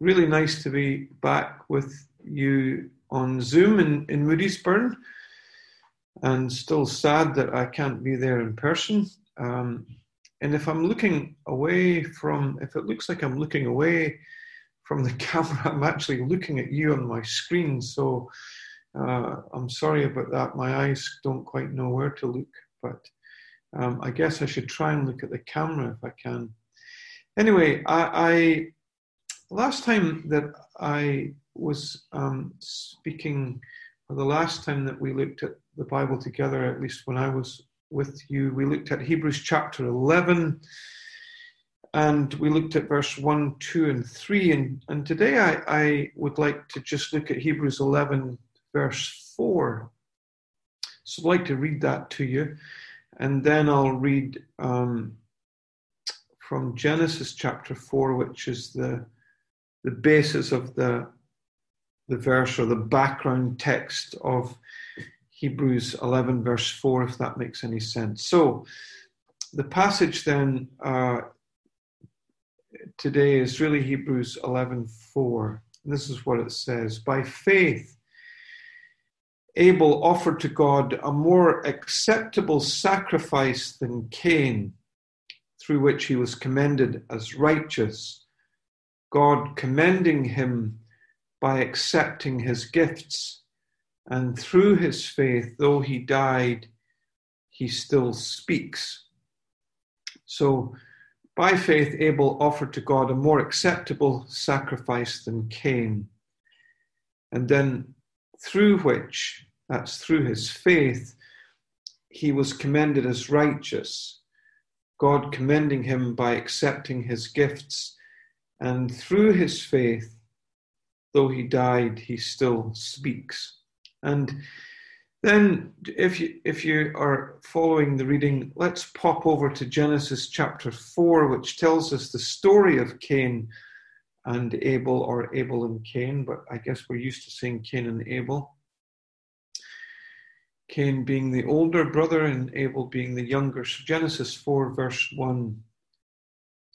really nice to be back with you on Zoom in, in Moodiesburn, and still sad that I can't be there in person. Um, and if I'm looking away from, if it looks like I'm looking away from the camera, I'm actually looking at you on my screen. So uh, I'm sorry about that. My eyes don't quite know where to look, but um, I guess I should try and look at the camera if I can. Anyway, I last time that I was um, speaking, or the last time that we looked at the Bible together, at least when I was with you, we looked at Hebrews chapter 11 and we looked at verse 1, 2, and 3. And, and today I, I would like to just look at Hebrews 11, verse 4. So I'd like to read that to you. And then I'll read um, from Genesis chapter 4, which is the, the basis of the, the verse or the background text of Hebrews 11, verse 4, if that makes any sense. So, the passage then uh, today is really Hebrews 11, 4. This is what it says By faith, Abel offered to God a more acceptable sacrifice than Cain, through which he was commended as righteous, God commending him by accepting his gifts and through his faith, though he died, he still speaks. So, by faith, Abel offered to God a more acceptable sacrifice than Cain. And then, through which, that's through his faith, he was commended as righteous, God commending him by accepting his gifts. And through his faith, though he died, he still speaks. And then, if you if you are following the reading, let's pop over to Genesis chapter four, which tells us the story of Cain and Abel, or Abel and Cain, but I guess we're used to saying Cain and Abel. Cain being the older brother and Abel being the younger. So Genesis 4, verse 1.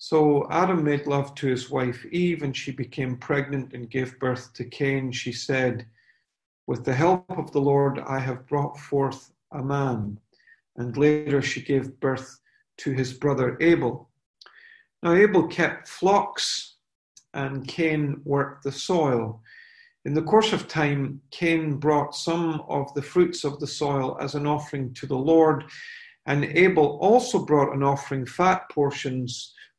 So Adam made love to his wife Eve, and she became pregnant and gave birth to Cain. She said, with the help of the Lord, I have brought forth a man. And later she gave birth to his brother Abel. Now Abel kept flocks, and Cain worked the soil. In the course of time, Cain brought some of the fruits of the soil as an offering to the Lord, and Abel also brought an offering, fat portions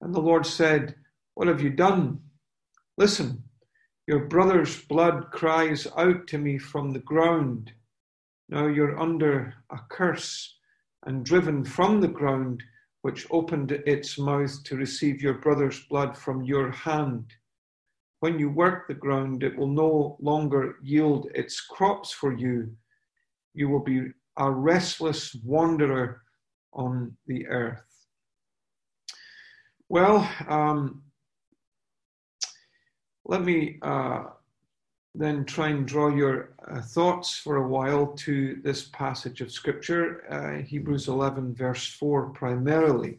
And the Lord said, What have you done? Listen, your brother's blood cries out to me from the ground. Now you're under a curse and driven from the ground, which opened its mouth to receive your brother's blood from your hand. When you work the ground, it will no longer yield its crops for you. You will be a restless wanderer on the earth. Well, um, let me uh, then try and draw your uh, thoughts for a while to this passage of Scripture, uh, Hebrews 11, verse 4, primarily.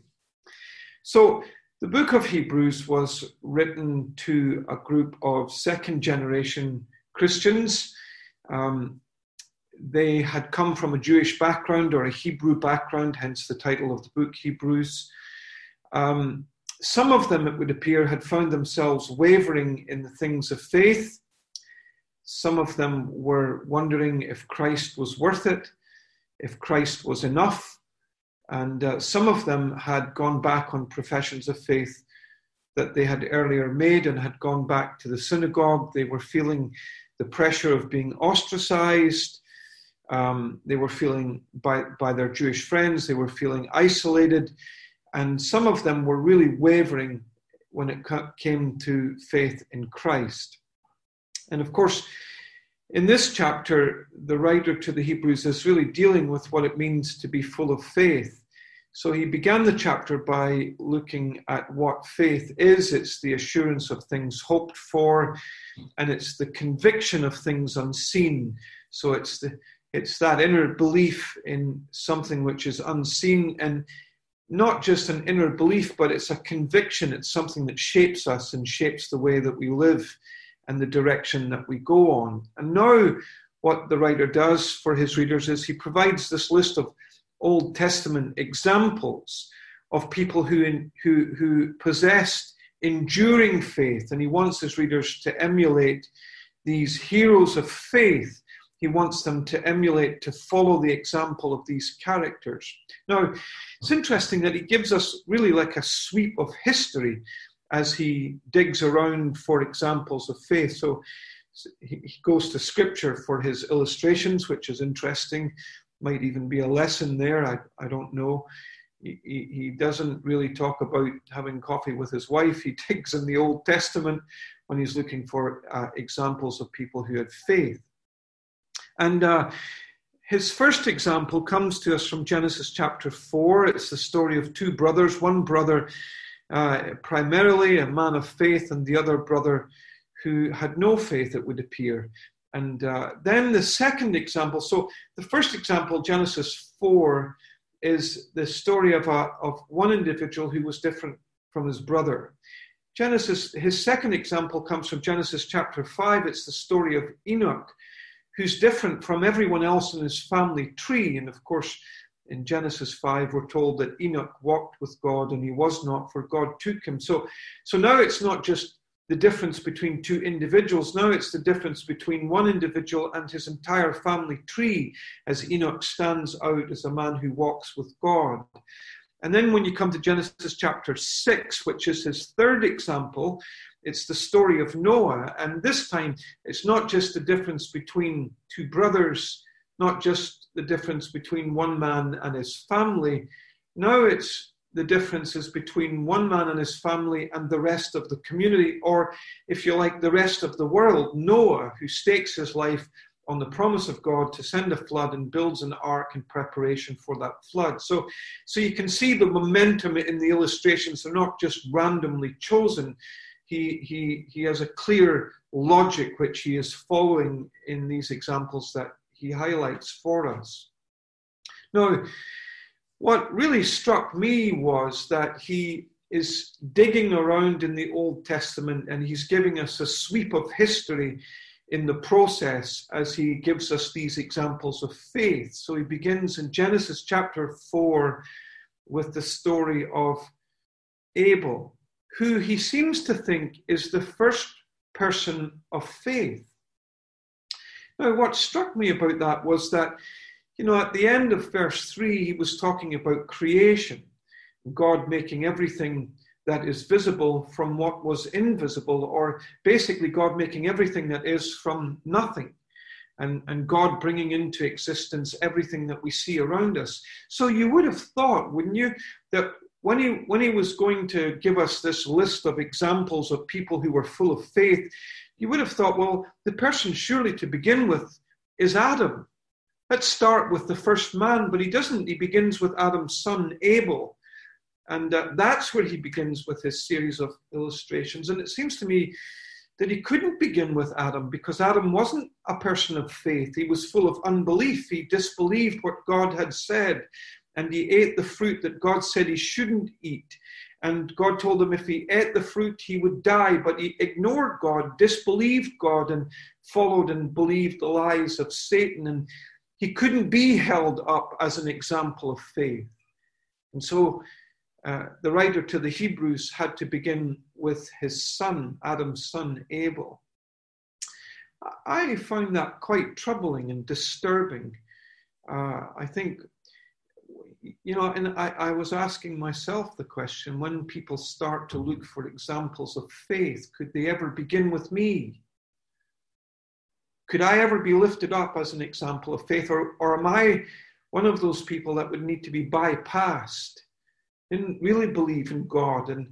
So, the book of Hebrews was written to a group of second generation Christians. Um, they had come from a Jewish background or a Hebrew background, hence the title of the book, Hebrews. Um, some of them, it would appear, had found themselves wavering in the things of faith Some of them were wondering if Christ was worth it, if Christ was enough. And uh, some of them had gone back on professions of faith that they had earlier made and had gone back to the synagogue. They were feeling the pressure of being ostracized. Um, they were feeling by, by their Jewish friends, they were feeling isolated. And some of them were really wavering when it came to faith in Christ. And of course, in this chapter, the writer to the Hebrews is really dealing with what it means to be full of faith. So he began the chapter by looking at what faith is it's the assurance of things hoped for, and it's the conviction of things unseen. So it's, the, it's that inner belief in something which is unseen, and not just an inner belief, but it's a conviction. It's something that shapes us and shapes the way that we live and the direction that we go on. And now, what the writer does for his readers is he provides this list of Old Testament examples of people who, who, who possessed enduring faith, and he wants his readers to emulate these heroes of faith he wants them to emulate, to follow the example of these characters. Now, it's interesting that he gives us really like a sweep of history as he digs around for examples of faith. So he goes to scripture for his illustrations, which is interesting. Might even be a lesson there, I, I don't know. He, he, doesn't really talk about having coffee with his wife. He digs in the Old Testament when he's looking for uh, examples of people who had faith. And uh, his first example comes to us from Genesis chapter 4. It's the story of two brothers, one brother uh, primarily a man of faith, and the other brother who had no faith, it would appear. And uh, then the second example, so the first example, Genesis 4, is the story of, a, of one individual who was different from his brother. Genesis, his second example comes from Genesis chapter 5. It's the story of Enoch, who's different from everyone else in his family tree. And of course, in Genesis 5, we're told that Enoch walked with God and he was not, for God took him. So, so now it's not just the difference between two individuals. Now it's the difference between one individual and his entire family tree, as Enoch stands out as a man who walks with God. And then when you come to Genesis chapter 6, which is his third example, it's the story of Noah. And this time, it's not just the difference between two brothers, not just the difference between one man and his family. Now it's the differences between one man and his family and the rest of the community, or if you like, the rest of the world. Noah, who stakes his life on the promise of God to send a flood and builds an ark in preparation for that flood. So, so you can see the momentum in the illustrations. They're not just randomly chosen he, he, he has a clear logic which he is following in these examples that he highlights for us. Now, what really struck me was that he is digging around in the Old Testament and he's giving us a sweep of history in the process as he gives us these examples of faith. So he begins in Genesis chapter 4 with the story of Abel who he seems to think is the first person of faith. Now, what struck me about that was that, you know, at the end of verse 3, he was talking about creation, God making everything that is visible from what was invisible, or basically God making everything that is from nothing. And, and God bringing into existence everything that we see around us. So you would have thought, wouldn't you, that when he, when he was going to give us this list of examples of people who were full of faith, you would have thought, well, the person surely to begin with is Adam. Let's start with the first man, but he doesn't. He begins with Adam's son, Abel. And uh, that's where he begins with his series of illustrations. And it seems to me that he couldn't begin with Adam because Adam wasn't a person of faith. He was full of unbelief. He disbelieved what God had said and he ate the fruit that God said he shouldn't eat. And God told him if he ate the fruit, he would die. But he ignored God, disbelieved God, and followed and believed the lies of Satan. And he couldn't be held up as an example of faith. And so uh, the writer to the Hebrews had to begin with his son, Adam's son, Abel. I find that quite troubling and disturbing. Uh, I think, you know, and I, I was asking myself the question when people start to look for examples of faith, could they ever begin with me? Could I ever be lifted up as an example of faith? Or, or am I one of those people that would need to be bypassed? Didn't really believe in God and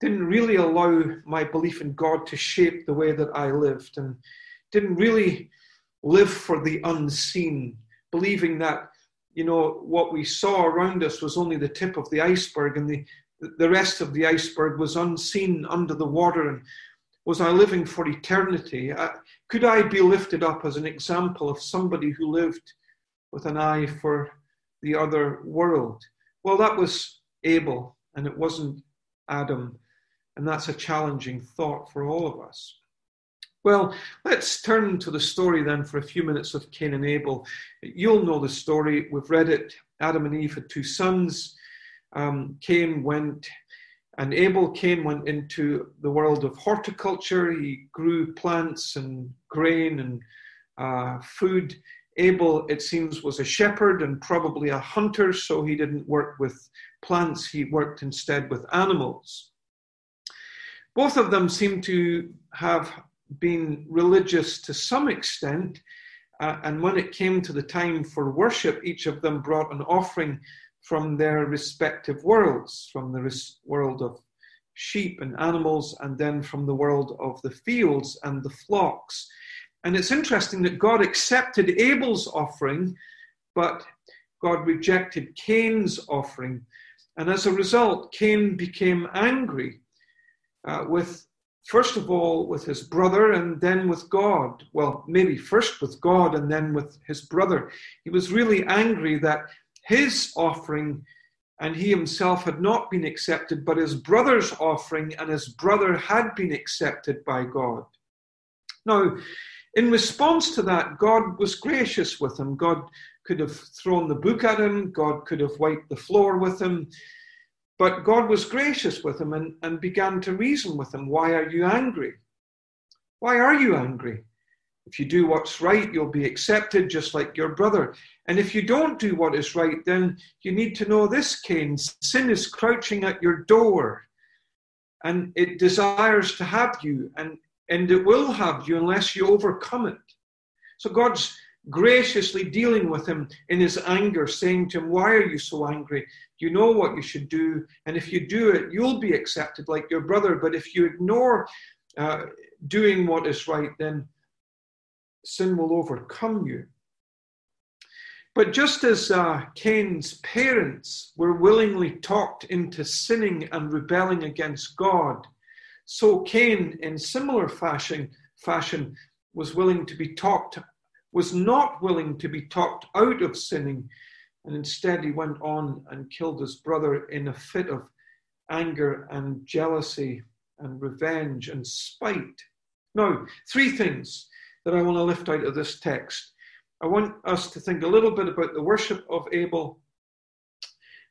didn't really allow my belief in God to shape the way that I lived and didn't really live for the unseen, believing that, you know, what we saw around us was only the tip of the iceberg and the, the rest of the iceberg was unseen under the water. And was I living for eternity? Uh, could I be lifted up as an example of somebody who lived with an eye for the other world? Well, that was Abel, and it wasn't Adam. And that's a challenging thought for all of us. Well, let's turn to the story then for a few minutes of Cain and Abel. You'll know the story. We've read it. Adam and Eve had two sons. Um, Cain went, and Abel, Cain went into the world of horticulture. He grew plants and grain and uh, food. Abel, it seems, was a shepherd and probably a hunter, so he didn't work with plants, he worked instead with animals. Both of them seem to have been religious to some extent, uh, and when it came to the time for worship, each of them brought an offering from their respective worlds, from the res- world of sheep and animals, and then from the world of the fields and the flocks. And it's interesting that God accepted Abel's offering, but God rejected Cain's offering. And as a result, Cain became angry uh, with first of all with his brother and then with God. Well, maybe first with God and then with his brother. He was really angry that his offering and he himself had not been accepted, but his brother's offering and his brother had been accepted by God. Now, in response to that, God was gracious with him. God could have thrown the book at him, God could have wiped the floor with him. But God was gracious with him and, and began to reason with him. Why are you angry? Why are you angry? If you do what's right, you'll be accepted just like your brother. And if you don't do what is right, then you need to know this, Cain sin is crouching at your door and it desires to have you and, and it will have you unless you overcome it. So God's graciously dealing with him in his anger, saying to him, Why are you so angry? You know what you should do, and if you do it, you'll be accepted like your brother. But if you ignore uh, doing what is right, then sin will overcome you. But just as uh, Cain's parents were willingly talked into sinning and rebelling against God, so Cain, in similar fashion, fashion was willing to be talked was not willing to be talked out of sinning, and instead he went on and killed his brother in a fit of anger and jealousy and revenge and spite. Now, three things that I want to lift out of this text. I want us to think a little bit about the worship of Abel.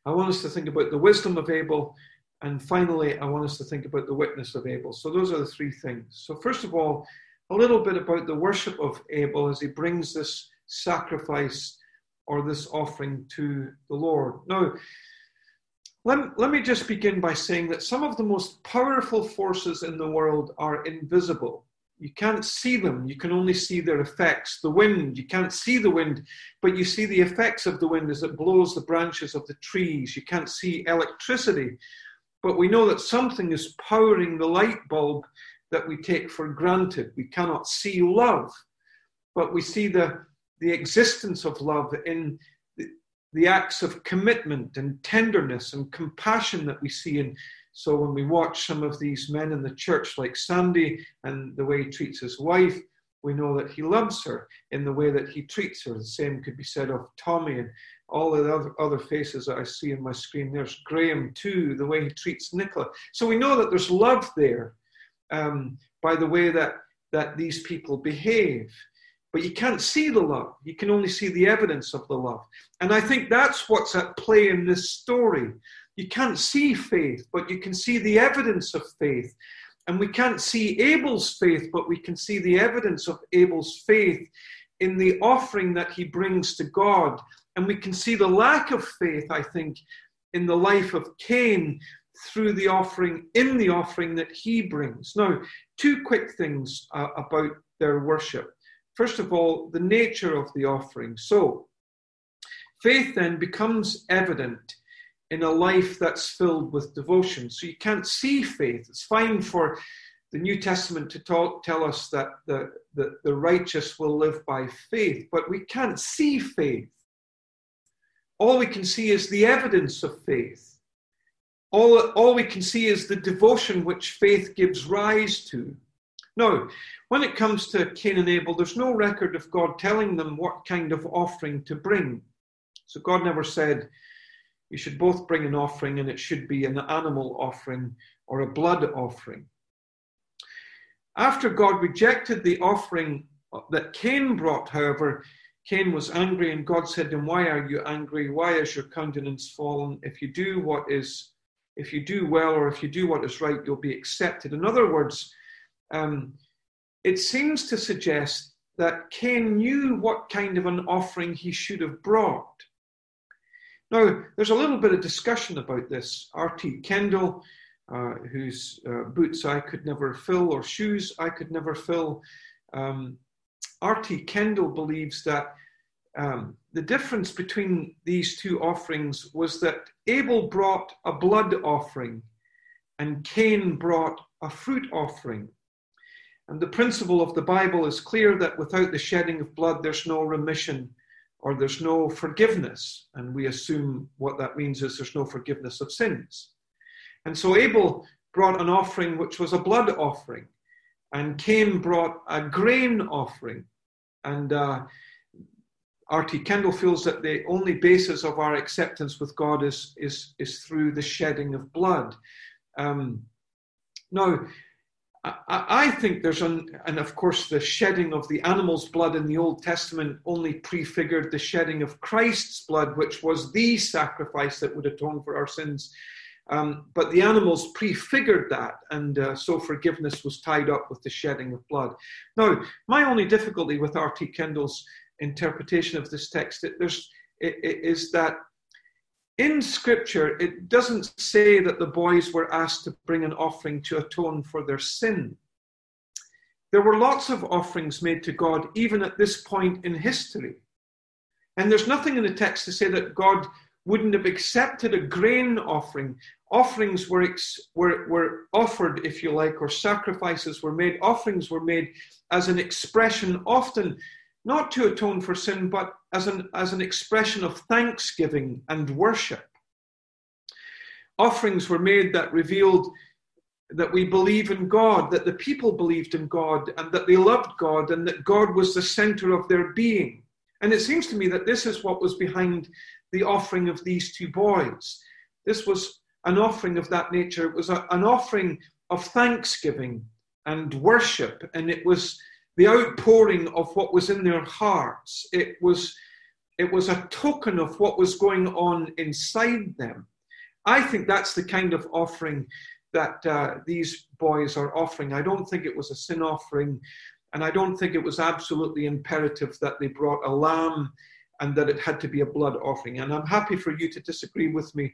I want us to think about the wisdom of Abel. And finally, I want us to think about the witness of Abel. So, those are the three things. So, first of all, a little bit about the worship of Abel as he brings this sacrifice or this offering to the Lord. Now, let, let me just begin by saying that some of the most powerful forces in the world are invisible. You can't see them, you can only see their effects. The wind, you can't see the wind, but you see the effects of the wind as it blows the branches of the trees. You can't see electricity, but we know that something is powering the light bulb that we take for granted. We cannot see love, but we see the, the existence of love in the, the acts of commitment and tenderness and compassion that we see in. So when we watch some of these men in the church, like Sandy, and the way he treats his wife, we know that he loves her in the way that he treats her. The same could be said of Tommy and all the other, other faces that I see on my screen. There's Graham too, the way he treats Nicola. So we know that there's love there um, by the way that, that these people behave. But you can't see the love. You can only see the evidence of the love. And I think that's what's at play in this story. You can't see faith, but you can see the evidence of faith. And we can't see Abel's faith, but we can see the evidence of Abel's faith in the offering that he brings to God. And we can see the lack of faith, I think, in the life of Cain through the offering, in the offering that he brings. Now, two quick things uh, about their worship. First of all, the nature of the offering. So, faith then becomes evident in a life that's filled with devotion. So, you can't see faith. It's fine for the New Testament to talk, tell us that the, the, the righteous will live by faith, but we can't see faith. All we can see is the evidence of faith. All, all we can see is the devotion which faith gives rise to. Now, when it comes to Cain and Abel, there's no record of God telling them what kind of offering to bring. So God never said, you should both bring an offering and it should be an animal offering or a blood offering. After God rejected the offering that Cain brought, however, Cain was angry, and God said to him, Why are you angry? Why is your countenance fallen? If you do what is, if you do well, or if you do what is right, you'll be accepted. In other words, um, it seems to suggest that Cain knew what kind of an offering he should have brought. Now, there's a little bit of discussion about this. R.T. Kendall, uh, whose uh, boots I could never fill or shoes I could never fill, um, R.T. Kendall believes that um, the difference between these two offerings was that Abel brought a blood offering and Cain brought a fruit offering. And the principle of the Bible is clear that without the shedding of blood, there's no remission or there's no forgiveness. And we assume what that means is there's no forgiveness of sins. And so Abel brought an offering which was a blood offering, and Cain brought a grain offering. And uh, R.T. Kendall feels that the only basis of our acceptance with God is, is, is through the shedding of blood. Um, now, I, I think there's an, and of course, the shedding of the animal's blood in the Old Testament only prefigured the shedding of Christ's blood, which was the sacrifice that would atone for our sins. Um, but the animals prefigured that, and uh, so forgiveness was tied up with the shedding of blood. Now, my only difficulty with R.T. Kendall's interpretation of this text there's, it, it is that in Scripture, it doesn't say that the boys were asked to bring an offering to atone for their sin. There were lots of offerings made to God even at this point in history. And there's nothing in the text to say that God wouldn't have accepted a grain offering. Offerings were, ex- were, were offered, if you like, or sacrifices were made. Offerings were made as an expression, often not to atone for sin, but as an, as an expression of thanksgiving and worship. Offerings were made that revealed that we believe in God, that the people believed in God, and that they loved God, and that God was the center of their being. And it seems to me that this is what was behind the offering of these two boys. This was an offering of that nature. It was a, an offering of thanksgiving and worship, and it was the outpouring of what was in their hearts. It was, it was a token of what was going on inside them. I think that's the kind of offering that uh, these boys are offering. I don't think it was a sin offering, and I don't think it was absolutely imperative that they brought a lamb and that it had to be a blood offering. And I'm happy for you to disagree with me.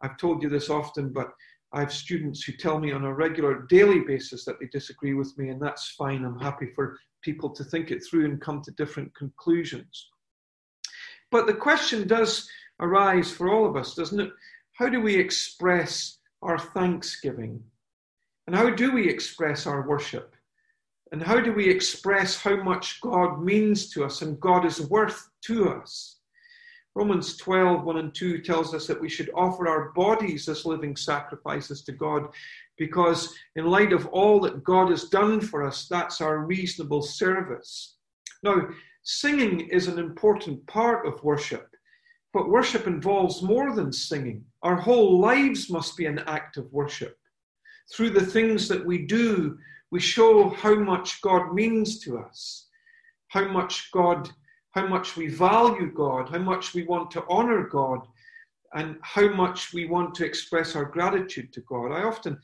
I've told you this often, but I have students who tell me on a regular daily basis that they disagree with me, and that's fine. I'm happy for people to think it through and come to different conclusions. But the question does arise for all of us, doesn't it? How do we express our thanksgiving? And how do we express our worship? And how do we express how much God means to us and God is worth to us? Romans 12, 1 and 2 tells us that we should offer our bodies as living sacrifices to God because, in light of all that God has done for us, that's our reasonable service. Now, singing is an important part of worship, but worship involves more than singing. Our whole lives must be an act of worship. Through the things that we do, we show how much God means to us, how much God how much we value God, how much we want to honor God, and how much we want to express our gratitude to God. I often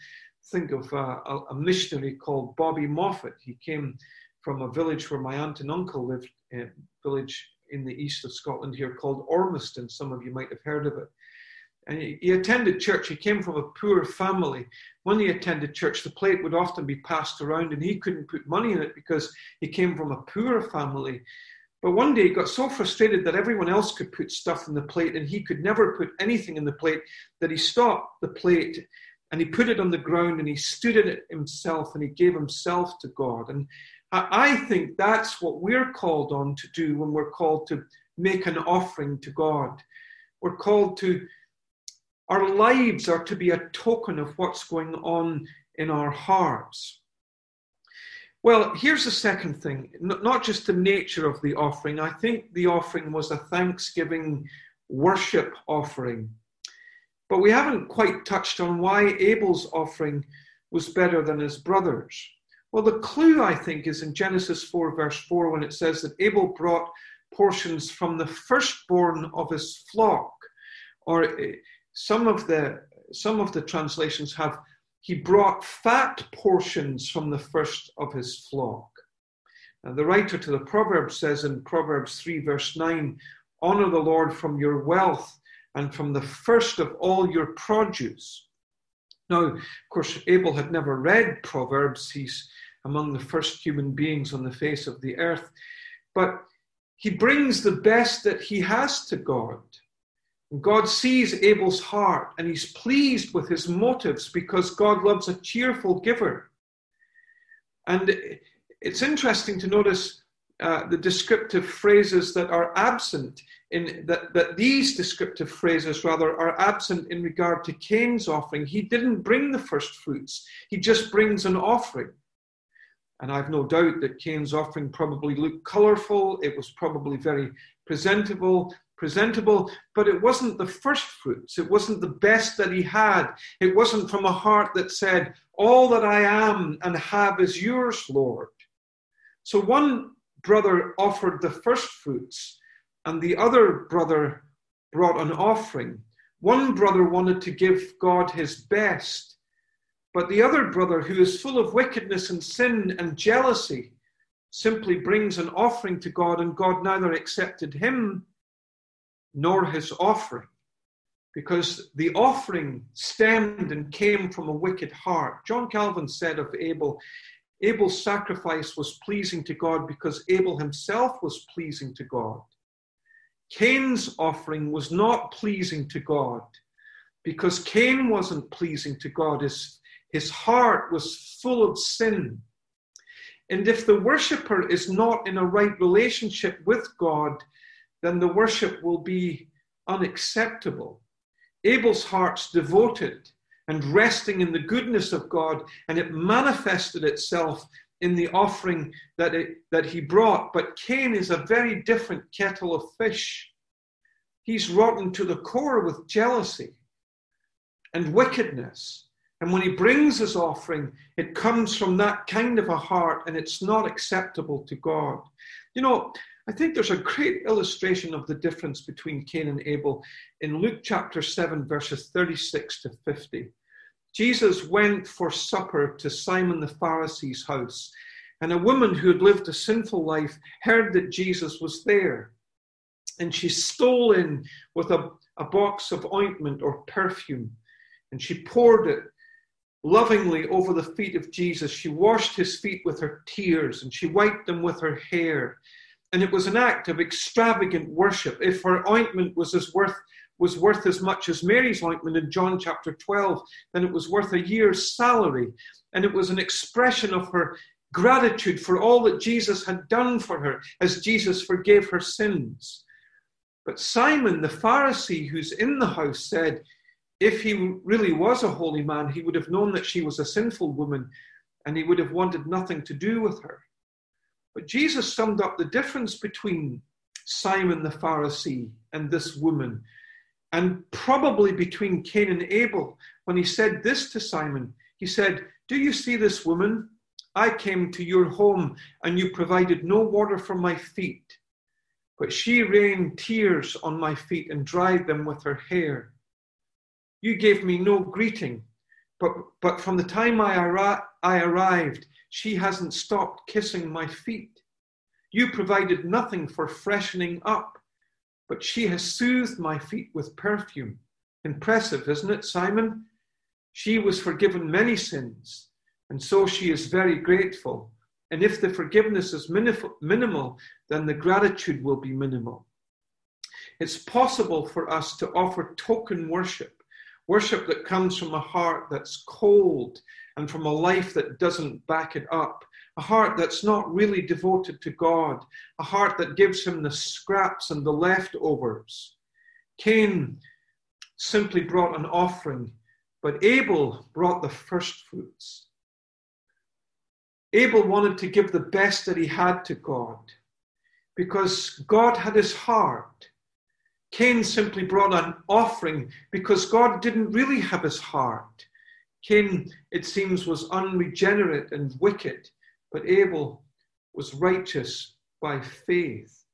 think of uh, a, a, missionary called Bobby Moffat. He came from a village where my aunt and uncle lived, a village in the east of Scotland here called Ormiston. Some of you might have heard of it. And he attended church. He came from a poor family. When he attended church, the plate would often be passed around, and he couldn't put money in it because he came from a poor family. But one day he got so frustrated that everyone else could put stuff in the plate and he could never put anything in the plate that he stopped the plate and he put it on the ground and he stood in it himself and he gave himself to God. And I think that's what we're called on to do when we're called to make an offering to God. We're called to, our lives are to be a token of what's going on in our hearts. Well, here's the second thing not just the nature of the offering. I think the offering was a thanksgiving worship offering. But we haven't quite touched on why Abel's offering was better than his brother's. Well, the clue, I think, is in Genesis 4, verse 4, when it says that Abel brought portions from the firstborn of his flock. Or eh, some of the, some of the translations have, he brought fat portions from the first of his flock. Now, the writer to the Proverbs says in Proverbs 3, verse 9, Honor the Lord from your wealth and from the first of all your produce. Now, of course, Abel had never read Proverbs. He's among the first human beings on the face of the earth. But he brings the best that he has to God. God sees Abel's heart and he's pleased with his motives because God loves a cheerful giver. And it's interesting to notice uh, the descriptive phrases that are absent in that, that these descriptive phrases rather are absent in regard to Cain's offering. He didn't bring the first fruits, he just brings an offering. And I've no doubt that Cain's offering probably looked colorful, it was probably very presentable, presentable, but it wasn't the first fruits. It wasn't the best that he had. It wasn't from a heart that said, All that I am and have is yours, Lord. So one brother offered the first fruits, and the other brother brought an offering. One brother wanted to give God his best, but the other brother, who is full of wickedness and sin and jealousy, simply brings an offering to God, and God neither accepted him nor his offering, because the offering stemmed and came from a wicked heart. John Calvin said of Abel, Abel's sacrifice was pleasing to God because Abel himself was pleasing to God. Cain's offering was not pleasing to God because Cain wasn't pleasing to God. His, his heart was full of sin. And if the worshiper is not in a right relationship with God, then the worship will be unacceptable. Abel's heart's devoted and resting in the goodness of God, and it manifested itself in the offering that, it, that he brought. But Cain is a very different kettle of fish. He's rotten to the core with jealousy and wickedness. And when he brings his offering, it comes from that kind of a heart and it's not acceptable to God. You know, I think there's a great illustration of the difference between Cain and Abel in Luke chapter 7, verses 36 to 50. Jesus went for supper to Simon the Pharisee's house, and a woman who had lived a sinful life heard that Jesus was there. And she stole in with a, a box of ointment or perfume, and she poured it lovingly over the feet of Jesus. She washed his feet with her tears, and she wiped them with her hair. And it was an act of extravagant worship. If her ointment was as worth was worth as much as Mary's ointment in John chapter 12, then it was worth a year's salary. And it was an expression of her gratitude for all that Jesus had done for her as Jesus forgave her sins. But Simon the Pharisee, who's in the house, said, if he really was a holy man, he would have known that she was a sinful woman and he would have wanted nothing to do with her. But Jesus summed up the difference between Simon the Pharisee and this woman and probably between Cain and Abel, when he said this to Simon, he said, Do you see this woman? I came to your home and you provided no water for my feet, but she rained tears on my feet and dried them with her hair. You gave me no greeting, but, but from the time I, arri- I arrived, she hasn't stopped kissing my feet. You provided nothing for freshening up, but she has soothed my feet with perfume. Impressive, isn't it, Simon? She was forgiven many sins, and so she is very grateful. And if the forgiveness is minimal, then the gratitude will be minimal. It's possible for us to offer token worship, worship that comes from a heart that's cold and from a life that doesn't back it up, a heart that's not really devoted to God, a heart that gives him the scraps and the leftovers. Cain simply brought an offering, but Abel brought the first fruits. Abel wanted to give the best that he had to God because God had his heart. Cain simply brought an offering because God didn't really have his heart. Cain, it seems, was unregenerate and wicked, but Abel was righteous by faith.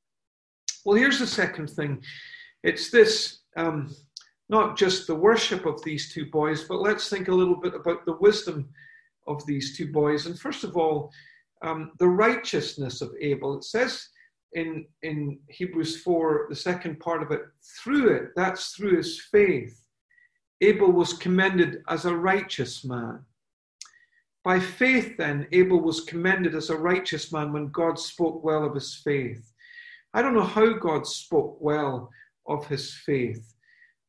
Well, here's the second thing it's this um, not just the worship of these two boys, but let's think a little bit about the wisdom of these two boys. And first of all, um, the righteousness of Abel. It says in, in Hebrews 4, the second part of it, through it, that's through his faith, Abel was commended as a righteous man. By faith, then, Abel was commended as a righteous man when God spoke well of his faith. I don't know how God spoke well of his faith.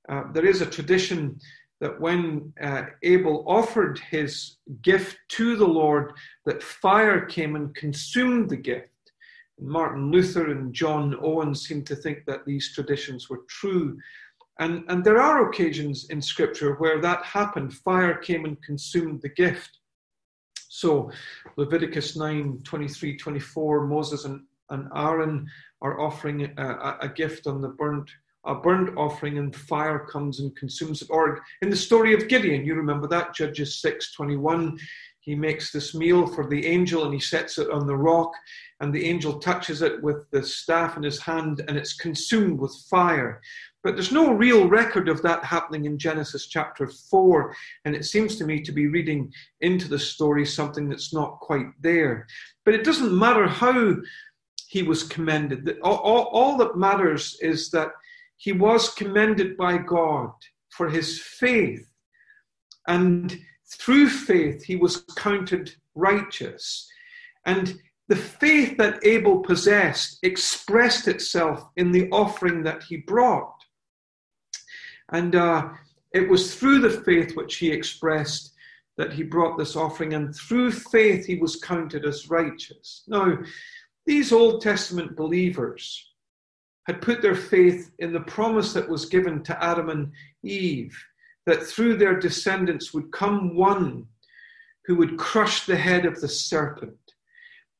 Uh, there is a tradition that when uh, Abel offered his gift to the Lord, that fire came and consumed the gift. Martin Luther and John Owen seem to think that these traditions were true. And, and there are occasions in Scripture where that happened. Fire came and consumed the gift. So, Leviticus 9 23 24, Moses and, and Aaron are offering a, a gift on the burnt a burnt offering and fire comes and consumes it. Or in the story of Gideon, you remember that, Judges 6 21, he makes this meal for the angel and he sets it on the rock, and the angel touches it with the staff in his hand and it's consumed with fire. But there's no real record of that happening in Genesis chapter 4, and it seems to me to be reading into the story something that's not quite there. But it doesn't matter how he was commended. All, that matters is that he was commended by God for his faith. And through faith, he was counted righteous. And the faith that Abel possessed expressed itself in the offering that he brought. And uh, it was through the faith which he expressed that he brought this offering, and through faith he was counted as righteous. Now, these Old Testament believers had put their faith in the promise that was given to Adam and Eve, that through their descendants would come one who would crush the head of the serpent.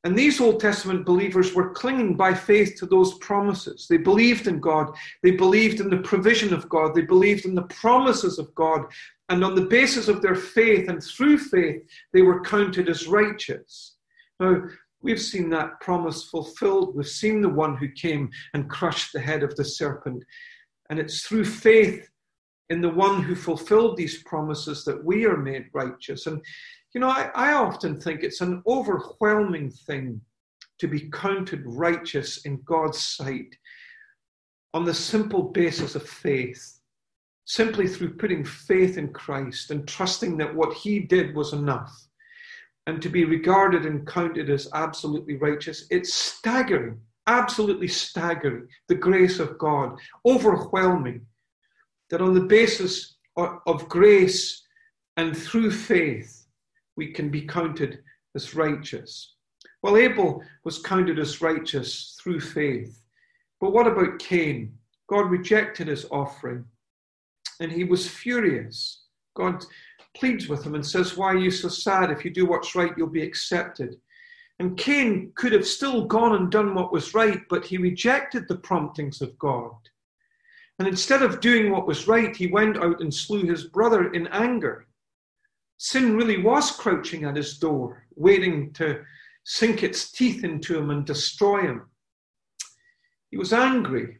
And these Old Testament believers were clinging by faith to those promises. They believed in God. They believed in the provision of God. They believed in the promises of God. And on the basis of their faith and through faith, they were counted as righteous. Now, We've seen that promise fulfilled. We've seen the one who came and crushed the head of the serpent. And it's through faith in the one who fulfilled these promises that we are made righteous. And, you know, I, I often think it's an overwhelming thing to be counted righteous in God's sight on the simple basis of faith, simply through putting faith in Christ and trusting that what he did was enough and to be regarded and counted as absolutely righteous, it's staggering, absolutely staggering, the grace of God, overwhelming, that on the basis of grace and through faith, we can be counted as righteous. Well, Abel was counted as righteous through faith. But what about Cain? God rejected his offering and he was furious. God pleads with him and says, Why are you so sad? If you do what's right, you'll be accepted. And Cain could have still gone and done what was right, but he rejected the promptings of God. And instead of doing what was right, he went out and slew his brother in anger. Sin really was crouching at his door, waiting to sink its teeth into him and destroy him. He was angry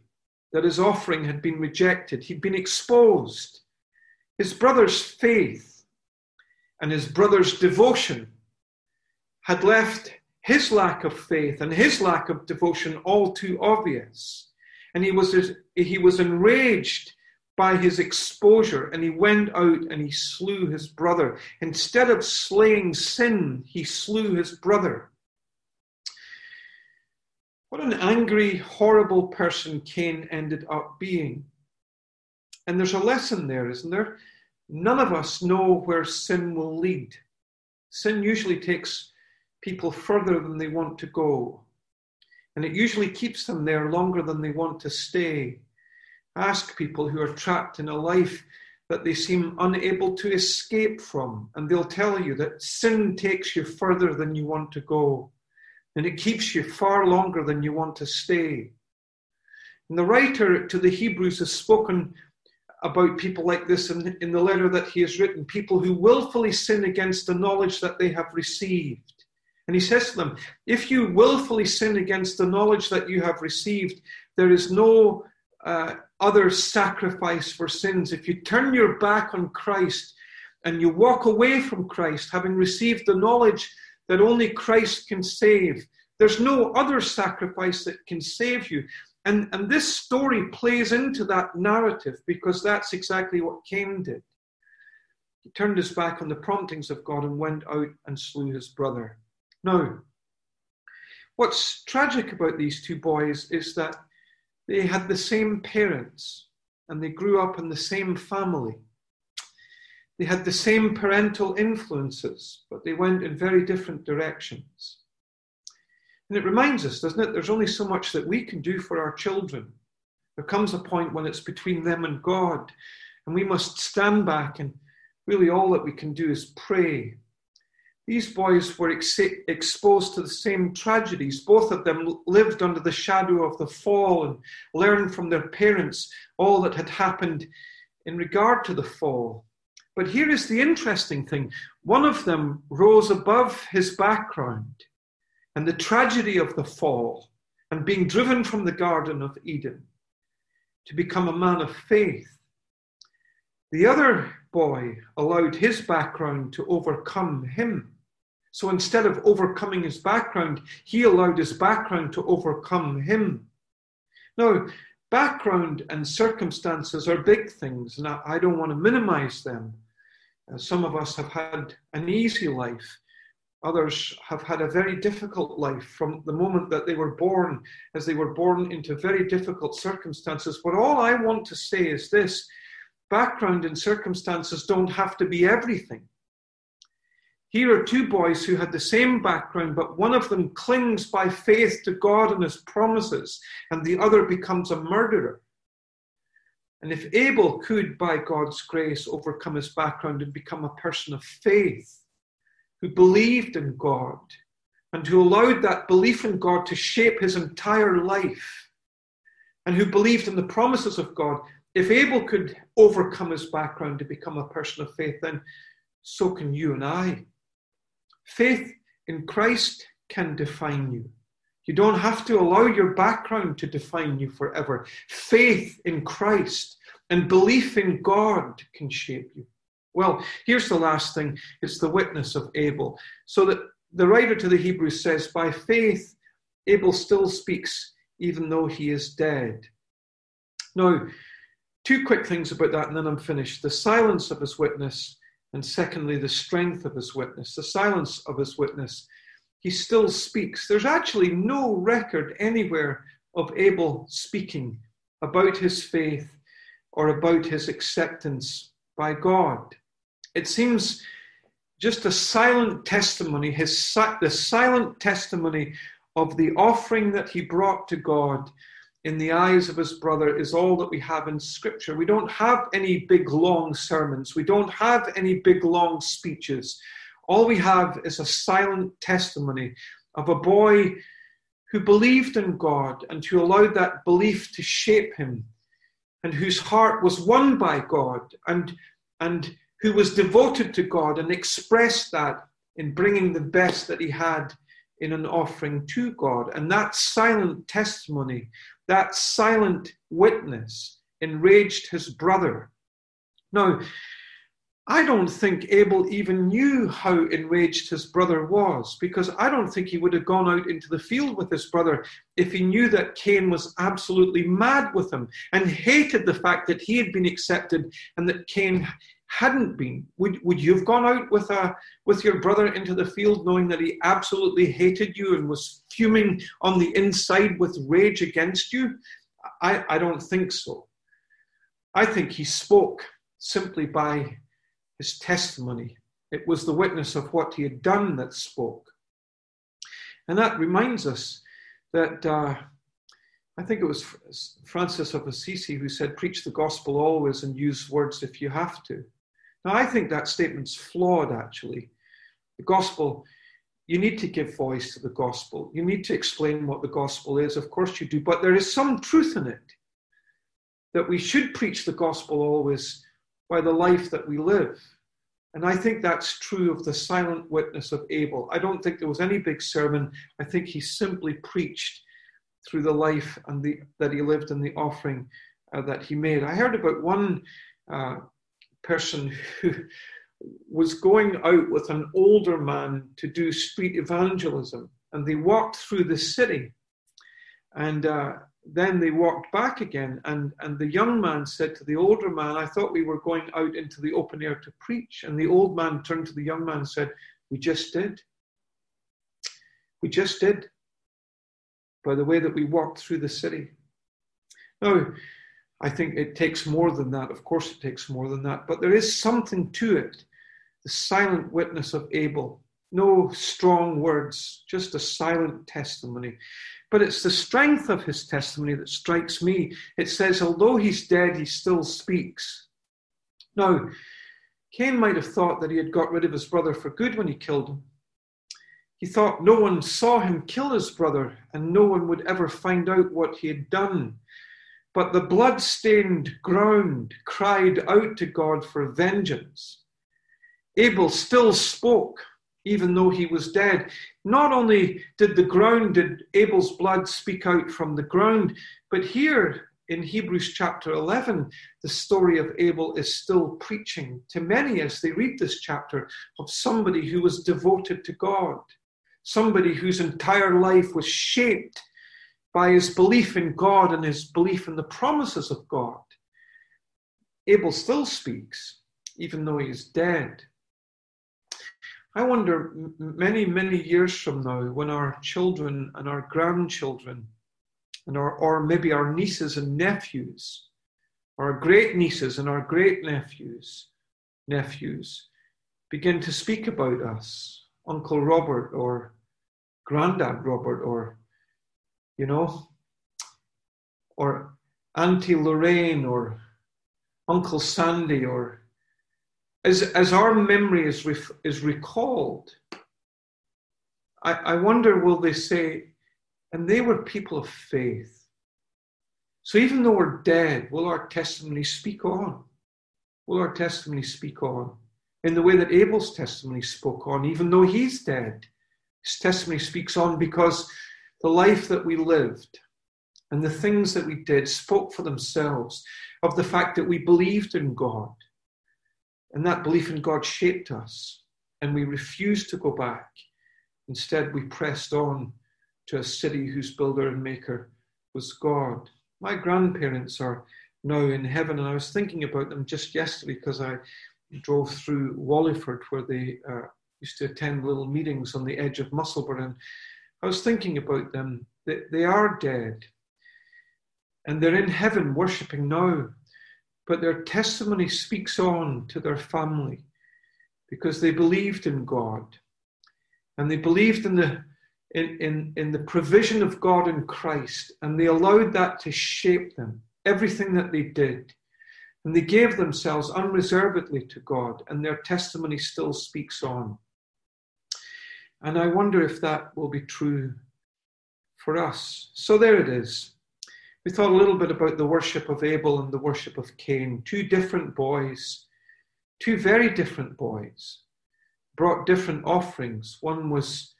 that his offering had been rejected, he'd been exposed. His brother's faith and his brother's devotion had left his lack of faith and his lack of devotion all too obvious. And he was, he was enraged by his exposure and he went out and he slew his brother. Instead of slaying sin, he slew his brother. What an angry, horrible person Cain ended up being. And there's a lesson there, isn't there? None of us know where sin will lead. Sin usually takes people further than they want to go. And it usually keeps them there longer than they want to stay. Ask people who are trapped in a life that they seem unable to escape from, and they'll tell you that sin takes you further than you want to go, and it keeps you far longer than you want to stay. And the writer to the Hebrews has spoken about people like this in, in the letter that he has written people who willfully sin against the knowledge that they have received. And he says to them, If you willfully sin against the knowledge that you have received, there is no uh, other sacrifice for sins. If you turn your back on Christ and you walk away from Christ, having received the knowledge that only Christ can save, there's no other sacrifice that can save you. And, and this story plays into that narrative because that's exactly what Cain did. He turned his back on the promptings of God and went out and slew his brother. Now, what's tragic about these two boys is that they had the same parents and they grew up in the same family. They had the same parental influences, but they went in very different directions. And it reminds us, doesn't it? There's only so much that we can do for our children. There comes a point when it's between them and God, and we must stand back, and really all that we can do is pray these boys were ex- exposed to the same tragedies. Both of them lived under the shadow of the fall and learned from their parents all that had happened in regard to the fall. But here is the interesting thing one of them rose above his background and the tragedy of the fall and being driven from the Garden of Eden to become a man of faith. The other boy allowed his background to overcome him so instead of overcoming his background, he allowed his background to overcome him. Now, background and circumstances are big things, and I don't want to minimize them. Uh, some of us have had an easy life. Others have had a very difficult life from the moment that they were born, as they were born into very difficult circumstances. But all I want to say is this background and circumstances don't have to be everything. Here are two boys who had the same background, but one of them clings by faith to God and his promises, and the other becomes a murderer. And if Abel could, by God's grace, overcome his background and become a person of faith, who believed in God, and who allowed that belief in God to shape his entire life, and who believed in the promises of God, if Abel could overcome his background to become a person of faith, then so can you and I. Faith in Christ can define you. You don't have to allow your background to define you forever. Faith in Christ and belief in God can shape you. Well, here's the last thing it's the witness of Abel. So that the writer to the Hebrews says, By faith, Abel still speaks even though he is dead. Now, two quick things about that, and then I'm finished. The silence of his witness and secondly, the strength of his witness, the silence of his witness. He still speaks. There's actually no record anywhere of Abel speaking about his faith or about his acceptance by God. It seems just a silent testimony, his, the silent testimony of the offering that he brought to God in the eyes of his brother is all that we have in Scripture. We don't have any big long sermons, we don't have any big long speeches. All we have is a silent testimony of a boy who believed in God and who allowed that belief to shape him, and whose heart was won by God, and, and who was devoted to God and expressed that in bringing the best that he had in an offering to God. And that silent testimony that silent witness enraged his brother. Now, I don't think Abel even knew how enraged his brother was, because I don't think he would have gone out into the field with his brother if he knew that Cain was absolutely mad with him and hated the fact that he had been accepted and that Cain hadn't been. Would, would you have gone out with, a, with your brother into the field knowing that he absolutely hated you and was fuming on the inside with rage against you? I, I don't think so. I think he spoke simply by his testimony. It was the witness of what he had done that spoke. And that reminds us that uh, I think it was Francis of Assisi who said, Preach the gospel always and use words if you have to. I think that statement's flawed, actually. The gospel, you need to give voice to the gospel. You need to explain what the gospel is. Of course, you do. But there is some truth in it that we should preach the gospel always by the life that we live. And I think that's true of the silent witness of Abel. I don't think there was any big sermon. I think he simply preached through the life and the, that he lived and the offering uh, that he made. I heard about one uh, person who was going out with an older man to do street evangelism, and they walked through the city. And uh, then they walked back again, and, and the young man said to the older man, I thought we were going out into the open air to preach. And the old man turned to the young man and said, We just did. We just did, by the way that we walked through the city. Now, I think it takes more than that. Of course, it takes more than that. But there is something to it the silent witness of Abel. No strong words, just a silent testimony. But it's the strength of his testimony that strikes me. It says, although he's dead, he still speaks. Now, Cain might have thought that he had got rid of his brother for good when he killed him. He thought no one saw him kill his brother and no one would ever find out what he had done. But the blood-stained ground cried out to God for vengeance. Abel still spoke even though he was dead. Not only did the ground, did Abel's blood speak out from the ground, but here in Hebrews chapter 11, the story of Abel is still preaching to many as they read this chapter of somebody who was devoted to God, somebody whose entire life was shaped by his belief in God and his belief in the promises of God. Abel still speaks, even though he is dead. I wonder many, many years from now, when our children and our grandchildren, and our, or maybe our nieces and nephews, our great nieces and our great nephews, nephews, begin to speak about us, Uncle Robert or Grandad Robert, or you know, or Auntie Lorraine, or Uncle Sandy, or as, as our memory is, ref, is recalled, I, I wonder will they say, and they were people of faith. So even though we're dead, will our testimony speak on? Will our testimony speak on? In the way that Abel's testimony spoke on, even though he's dead, his testimony speaks on because the life that we lived and the things that we did spoke for themselves of the fact that we believed in God and that belief in God shaped us, and we refused to go back. Instead, we pressed on to a city whose builder and maker was God. My grandparents are now in heaven, and I was thinking about them just yesterday because I drove through Wallyford where they uh, used to attend little meetings on the edge of Musselburgh, and I was thinking about them. They, they are dead, and they're in heaven worshipping now but their testimony speaks on to their family because they believed in God and they believed in the in, in, in the provision of God in Christ, and they allowed that to shape them, everything that they did. And they gave themselves unreservedly to God, and their testimony still speaks on. And I wonder if that will be true for us. So there it is. We thought a little bit about the worship of Abel and the worship of Cain. Two different boys, two very different boys, brought different offerings. One was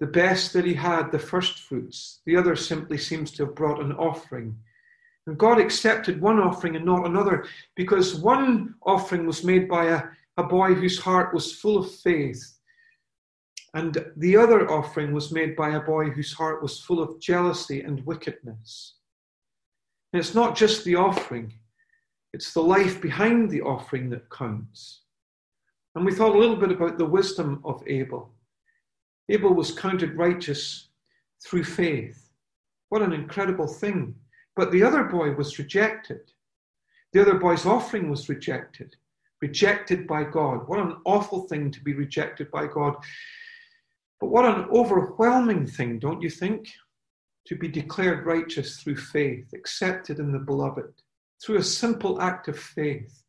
the best that he had, the first fruits. The other simply seems to have brought an offering. And God accepted one offering and not another because one offering was made by a, a boy whose heart was full of faith. And the other offering was made by a boy whose heart was full of jealousy and wickedness. And it's not just the offering, it's the life behind the offering that counts. And we thought a little bit about the wisdom of Abel. Abel was counted righteous through faith. What an incredible thing. But the other boy was rejected. The other boy's offering was rejected, rejected by God. What an awful thing to be rejected by God. But what an overwhelming thing, don't you think? To be declared righteous through faith, accepted in the beloved, through a simple act of faith.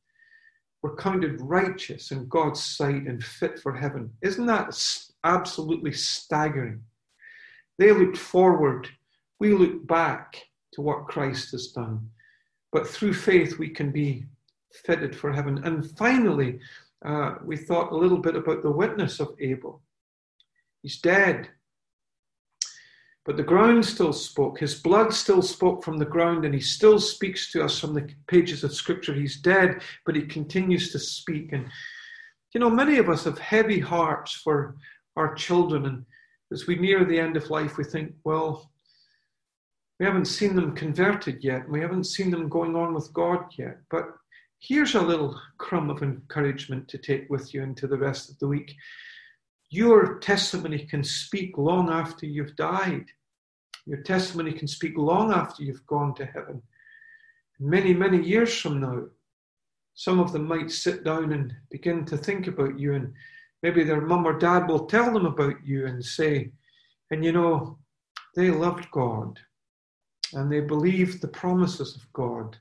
We're counted righteous in God's sight and fit for heaven. Isn't that absolutely staggering? They looked forward, we look back to what Christ has done. But through faith, we can be fitted for heaven. And finally, uh, we thought a little bit about the witness of Abel. He's dead. But the ground still spoke. His blood still spoke from the ground, and he still speaks to us from the pages of Scripture. He's dead, but he continues to speak. And, you know, many of us have heavy hearts for our children. And as we near the end of life, we think, well, we haven't seen them converted yet. We haven't seen them going on with God yet. But here's a little crumb of encouragement to take with you into the rest of the week. Your testimony can speak long after you've died. Your testimony can speak long after you've gone to heaven. Many, many years from now, some of them might sit down and begin to think about you, and maybe their mum or dad will tell them about you and say, and you know, they loved God and they believed the promises of God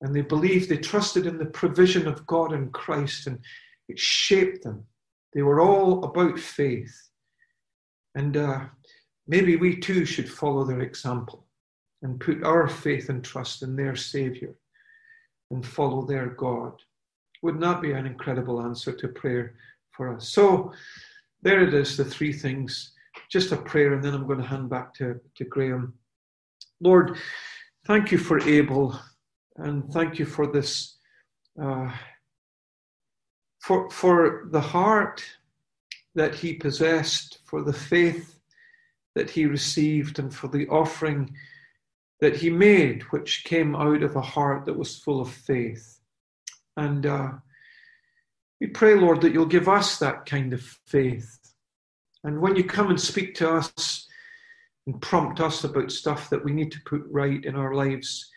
and they believed, they trusted in the provision of God in Christ and it shaped them. They were all about faith. And uh, maybe we too should follow their example and put our faith and trust in their Savior and follow their God. Wouldn't that be an incredible answer to prayer for us? So there it is, the three things. Just a prayer, and then I'm going to hand back to, to Graham. Lord, thank you for Abel, and thank you for this, uh, for, for the heart that he possessed, for the faith that he received, and for the offering that he made, which came out of a heart that was full of faith. And uh, we pray, Lord, that you'll give us that kind of faith. And when you come and speak to us, and prompt us about stuff that we need to put right in our lives.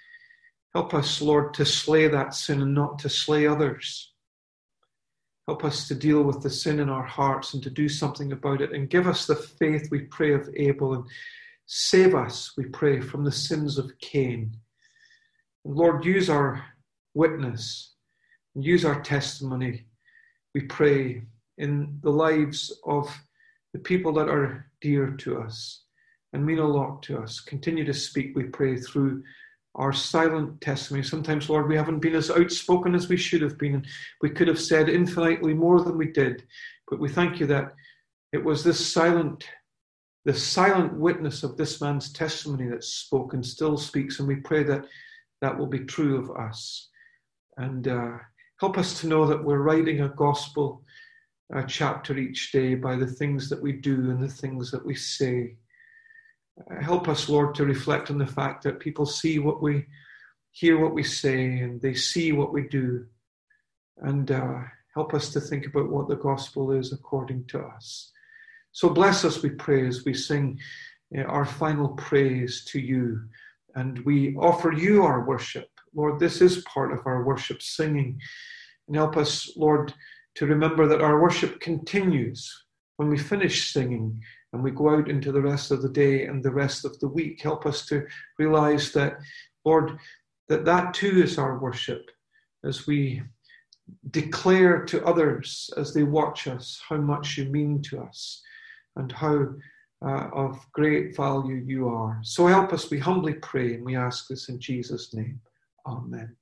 Help us, Lord, to slay that sin and not to slay others. Help us to deal with the sin in our hearts and to do something about it. And give us the faith, we pray, of Abel. And save us, we pray, from the sins of Cain. And Lord, use our witness and use our testimony, we pray, in the lives of the people that are dear to us and mean a lot to us. Continue to speak, we pray, through our silent testimony. Sometimes, Lord, we haven't been as outspoken as we should have been, and we could have said infinitely more than we did. But we thank you that it was this silent, the silent witness of this man's testimony that spoke and still speaks, and we pray that that will be true of us. And uh, help us to know that we're writing a gospel a chapter each day by the things that we do and the things that we say. Help us, Lord, to reflect on the fact that people see what we hear, what we say, and they see what we do. And uh, help us to think about what the gospel is according to us. So bless us, we pray, as we sing uh, our final praise to you. And we offer you our worship. Lord, this is part of our worship singing. And help us, Lord, to remember that our worship continues when we finish singing and we go out into the rest of the day and the rest of the week. Help us to realize that, Lord, that that too is our worship as we declare to others as they watch us how much you mean to us and how uh, of great value you are. So help us, we humbly pray, and we ask this in Jesus' name. Amen.